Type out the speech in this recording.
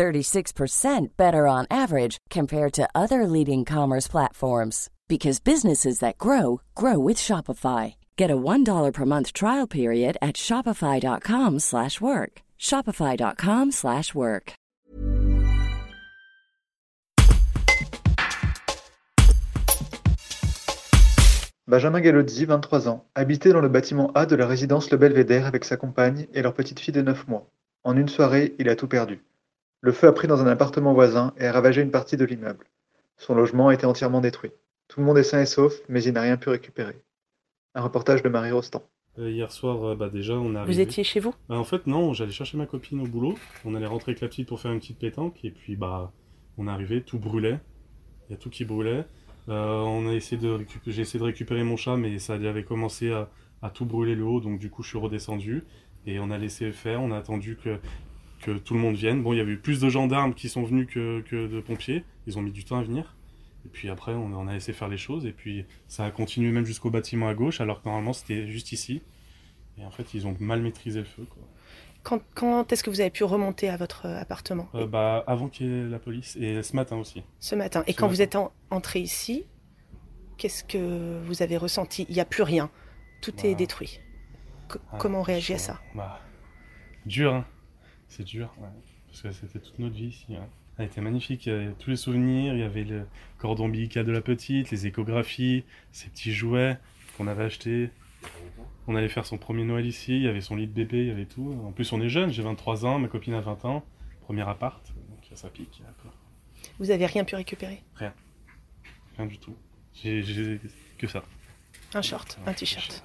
36% better on average compared to other leading commerce platforms because businesses that grow grow with Shopify. Get a $1 per month trial period at shopify.com/work. shopify.com/work. Benjamin Galozzi, 23 ans, habitait dans le bâtiment A de la résidence Le Belvédère avec sa compagne et leur petite fille de 9 mois. En une soirée, il a tout perdu. Le feu a pris dans un appartement voisin et a ravagé une partie de l'immeuble. Son logement a été entièrement détruit. Tout le monde est sain et sauf, mais il n'a rien pu récupérer. Un reportage de Marie Rostand. Euh, hier soir, euh, bah, déjà, on a. Vous étiez chez vous? Bah, En fait, non, j'allais chercher ma copine au boulot. On allait rentrer avec la petite pour faire une petite pétanque. Et puis, bah, on est arrivé, tout brûlait. Il y a tout qui brûlait. Euh, on a essayé de récupérer, j'ai essayé de récupérer mon chat, mais ça avait commencé à, à tout brûler le haut. Donc, du coup, je suis redescendu. Et on a laissé faire. On a attendu que, que tout le monde vienne. Bon, il y avait eu plus de gendarmes qui sont venus que, que de pompiers. Ils ont mis du temps à venir. Et puis après, on, on a laissé faire les choses. Et puis, ça a continué même jusqu'au bâtiment à gauche, alors que normalement, c'était juste ici. Et en fait, ils ont mal maîtrisé le feu. Quoi. Quand, quand est-ce que vous avez pu remonter à votre euh, appartement? Euh, bah, avant qu'il y ait la police, et ce matin aussi. ce matin Et ce quand vous êtes en- entré ici, qu'est-ce que vous avez ressenti? Il n'y a plus rien. Tout est Bah. détruit. Ah, comment on réagit à ça? Bah, Dur, hein. C'est dur, ouais. Parce que c'était toute notre vie ici. hein. Elle était magnifique. Il y avait tous les souvenirs. Il y avait le cordon ombilical de la petite, les échographies, ses petits jouets qu'on avait achetés. On allait faire son premier Noël ici. Il y avait son lit de bébé, il y avait tout. En plus, on est jeune. J'ai 23 ans, ma copine a 20 ans. Premier appart. Donc ça pique. Vous avez rien pu récupérer? Rien du tout. J'ai j'ai que ça. Un short, un t-shirt.